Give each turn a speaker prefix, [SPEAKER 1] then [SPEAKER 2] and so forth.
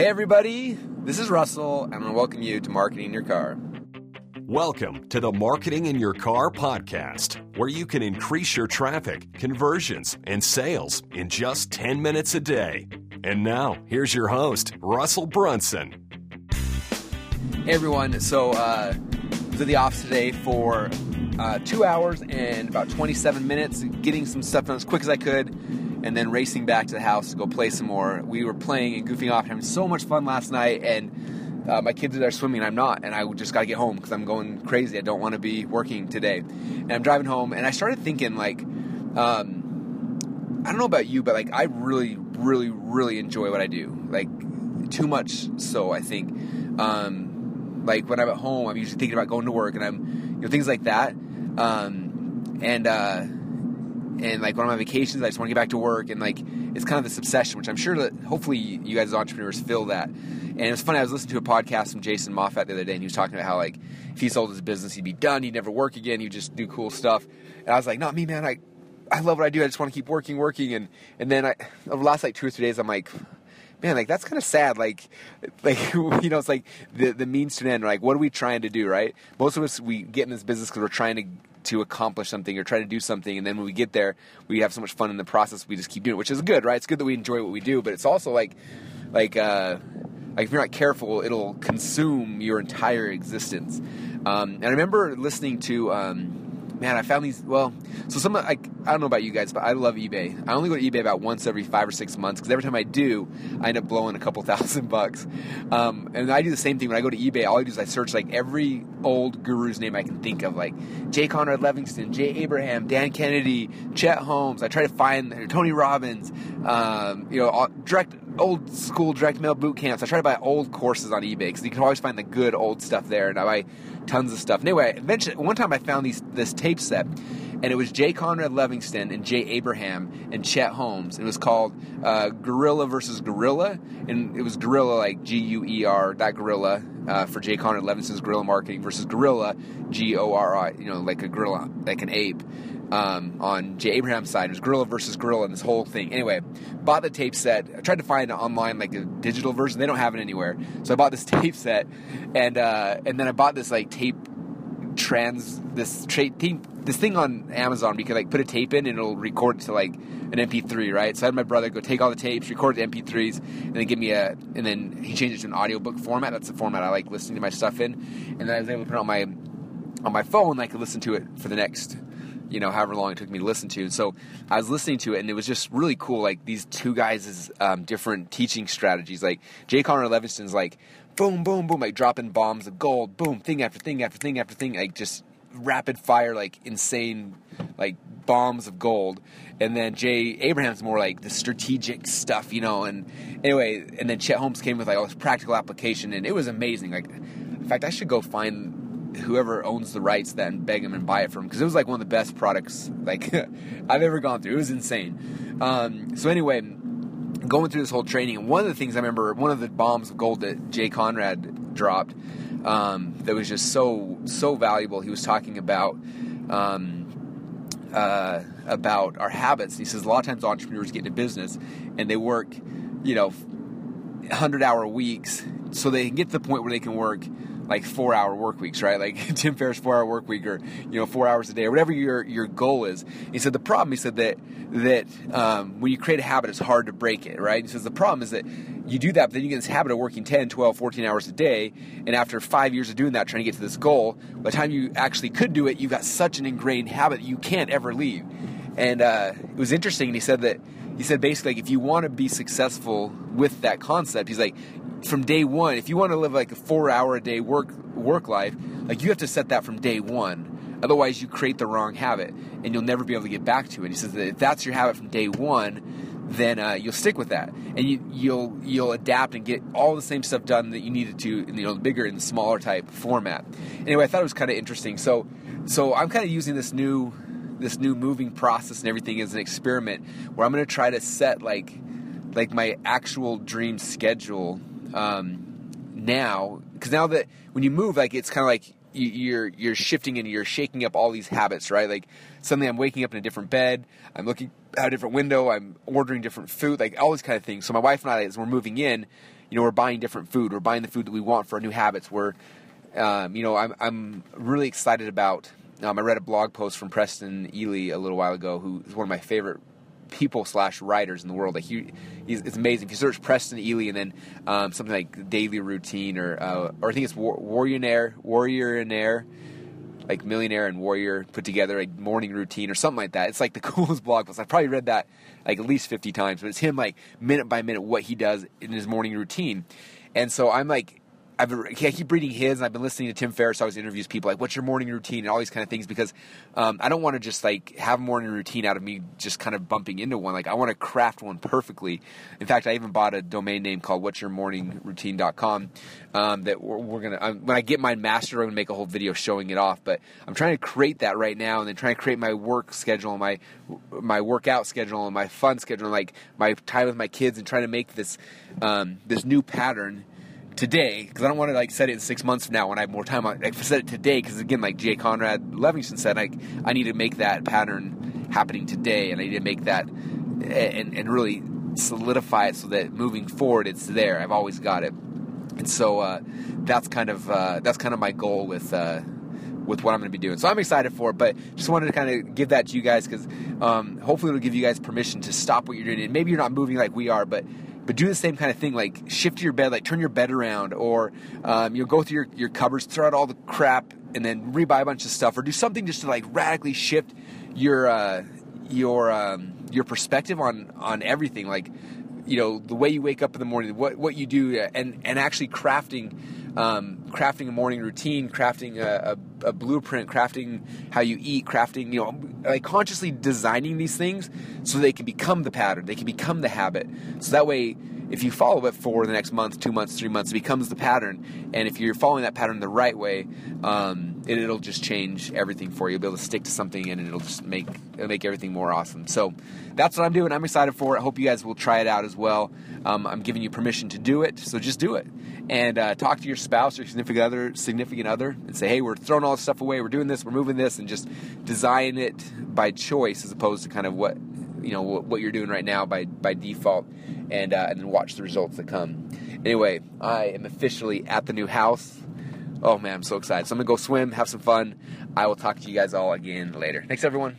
[SPEAKER 1] Hey, everybody, this is Russell, and I want to welcome you to Marketing in Your Car.
[SPEAKER 2] Welcome to the Marketing in Your Car podcast, where you can increase your traffic, conversions, and sales in just 10 minutes a day. And now, here's your host, Russell Brunson.
[SPEAKER 1] Hey, everyone. So, uh, was at the office today for uh, two hours and about 27 minutes, getting some stuff done as quick as I could and then racing back to the house to go play some more. We were playing and goofing off, having so much fun last night, and uh, my kids are there swimming, and I'm not, and I just got to get home because I'm going crazy. I don't want to be working today, and I'm driving home, and I started thinking like, um, I don't know about you, but like I really, really, really enjoy what I do, like too much so I think. Um, like when I'm at home, I'm usually thinking about going to work, and I'm, you know, things like that. Um, and uh, and like when I'm on vacations, I just want to get back to work, and like it's kind of this obsession, which I'm sure that hopefully you guys as entrepreneurs feel that. And it was funny. I was listening to a podcast from Jason Moffatt the other day, and he was talking about how like if he sold his business, he'd be done. He'd never work again. He'd just do cool stuff. And I was like, not me, man. I I love what I do. I just want to keep working, working. And and then I over the last like two or three days, I'm like. Man, like that's kind of sad. Like, like you know, it's like the the means to an end. Like, what are we trying to do, right? Most of us we get in this business because we're trying to to accomplish something or try to do something and then when we get there we have so much fun in the process we just keep doing it which is good right? It's good that we enjoy what we do but it's also like like uh like if you're not careful it'll consume your entire existence. Um, and i remember listening to um, man, I found these. Well, so some like I don't know about you guys, but I love eBay. I only go to eBay about once every five or six months because every time I do, I end up blowing a couple thousand bucks. Um, and I do the same thing when I go to eBay. All I do is I search like every old guru's name I can think of, like Jay Conrad Livingston, Jay Abraham, Dan Kennedy, Chet Holmes. I try to find Tony Robbins. Um, you know, direct old school direct mail boot camps. I try to buy old courses on eBay because you can always find the good old stuff there. And I buy tons of stuff. Anyway, eventually, one time I found these this tape set, and it was Jay Conrad Livingston and Jay Abraham and Chet Holmes. It was called uh, Guerrilla versus Gorilla, and it was Guerrilla like G U E R that Guerrilla uh, for Jay Conrad Levinson's Guerrilla Marketing versus Gorilla G O R I, you know, like a gorilla, like an ape um, on Jay Abraham's side. It was Guerrilla versus Gorilla and this whole thing. Anyway, bought the tape set. I tried to find online like a digital version. They don't have it anywhere. So I bought this tape set, and uh, and then I bought this like tape trans this tra- tape, this thing on Amazon. You can like put a tape in and it'll record to like an MP3, right? So I had my brother go take all the tapes, record the MP3s, and then give me a, and then he changed it to an audiobook format. That's the format I like listening to my stuff in, and then I was able to put it on my on my phone. I could listen to it for the next you know, however long it took me to listen to. And So I was listening to it, and it was just really cool. Like these two guys' um, different teaching strategies. Like Jay Conrad Livingston's like boom, boom, boom, like dropping bombs of gold, boom, thing after thing after thing after thing, like just rapid fire, like insane, like bombs of gold. And then Jay Abraham's more like the strategic stuff, you know. And anyway, and then Chet Holmes came with like all this practical application, and it was amazing. Like, in fact, I should go find whoever owns the rights then beg them and buy it from because it was like one of the best products like I've ever gone through. It was insane. Um, so anyway, going through this whole training, and one of the things I remember, one of the bombs of gold that Jay Conrad dropped um, that was just so so valuable. He was talking about. Um, uh, about our habits. He says a lot of times entrepreneurs get into business and they work, you know, hundred hour weeks so they can get to the point where they can work like four hour work weeks, right? Like Tim Ferriss four hour work week or, you know, four hours a day or whatever your, your goal is. He said the problem, he said that, that um, when you create a habit, it's hard to break it, right? He says the problem is that you do that, but then you get this habit of working 10, 12, 14 hours a day. And after five years of doing that, trying to get to this goal, by the time you actually could do it, you've got such an ingrained habit you can't ever leave. And uh, it was interesting. And he said that he said basically like if you want to be successful with that concept, he's like from day one, if you want to live like a four hour a day work work life, like you have to set that from day one. Otherwise, you create the wrong habit, and you'll never be able to get back to it. He says that if that's your habit from day one, then uh, you'll stick with that, and you, you'll you'll adapt and get all the same stuff done that you needed to, in, you know, the bigger and smaller type format. Anyway, I thought it was kind of interesting. So, so I'm kind of using this new this new moving process and everything is an experiment where I'm going to try to set like like my actual dream schedule um, now because now that when you move, like it's kind of like you're you're shifting and you're shaking up all these habits, right? Like suddenly I'm waking up in a different bed, I'm looking out a different window, I'm ordering different food, like all these kind of things. So my wife and I, as we're moving in, you know we're buying different food. We're buying the food that we want for our new habits. We're um, you know I'm I'm really excited about. Um, I read a blog post from Preston Ely a little while ago, who is one of my favorite people slash writers in the world. Like he, it's amazing. If you search Preston Ely and then um, something like daily routine or uh, or I think it's War- Warrionaire, Warrionaire, like millionaire and warrior put together a morning routine or something like that. It's like the coolest blog post. I've probably read that like at least fifty times. But it's him like minute by minute what he does in his morning routine. And so I'm like I've, I keep reading his, and I've been listening to Tim Ferriss. Always interviews people like, "What's your morning routine?" and all these kind of things because um, I don't want to just like have a morning routine out of me just kind of bumping into one. Like I want to craft one perfectly. In fact, I even bought a domain name called What's Your Morning um, that we're, we're gonna. I'm, when I get mine mastered, I'm gonna make a whole video showing it off. But I'm trying to create that right now, and then trying to create my work schedule, my my workout schedule, and my fun schedule, and like my time with my kids, and trying to make this um, this new pattern today because I don't want to like set it in six months from now when I have more time. I like, set it today because again, like Jay Conrad Livingston said, like I need to make that pattern happening today, and I need to make that and and really solidify it so that moving forward, it's there. I've always got it, and so uh, that's kind of uh, that's kind of my goal with. Uh, with what I'm going to be doing. So I'm excited for it, but just wanted to kind of give that to you guys because um, hopefully it'll give you guys permission to stop what you're doing. And maybe you're not moving like we are, but but do the same kind of thing like shift your bed like turn your bed around or um, you know go through your, your cupboards throw out all the crap and then rebuy a bunch of stuff or do something just to like radically shift your uh, your um, your perspective on on everything. Like you know the way you wake up in the morning what what you do and and actually crafting um, crafting a morning routine, crafting a, a, a, blueprint, crafting how you eat, crafting, you know, like consciously designing these things so they can become the pattern, they can become the habit. So that way, if you follow it for the next month, two months, three months, it becomes the pattern. And if you're following that pattern the right way, um, it, will just change everything for you. You'll be able to stick to something, and it'll just make it'll make everything more awesome. So that's what I'm doing. I'm excited for it. I hope you guys will try it out as well. Um, I'm giving you permission to do it, so just do it and uh, talk to your spouse or significant other, significant other, and say, "Hey, we're throwing all this stuff away. We're doing this. We're moving this," and just design it by choice as opposed to kind of what you know what you're doing right now by by default, and uh, and then watch the results that come. Anyway, I am officially at the new house. Oh man, I'm so excited. So I'm gonna go swim, have some fun. I will talk to you guys all again later. Thanks, everyone.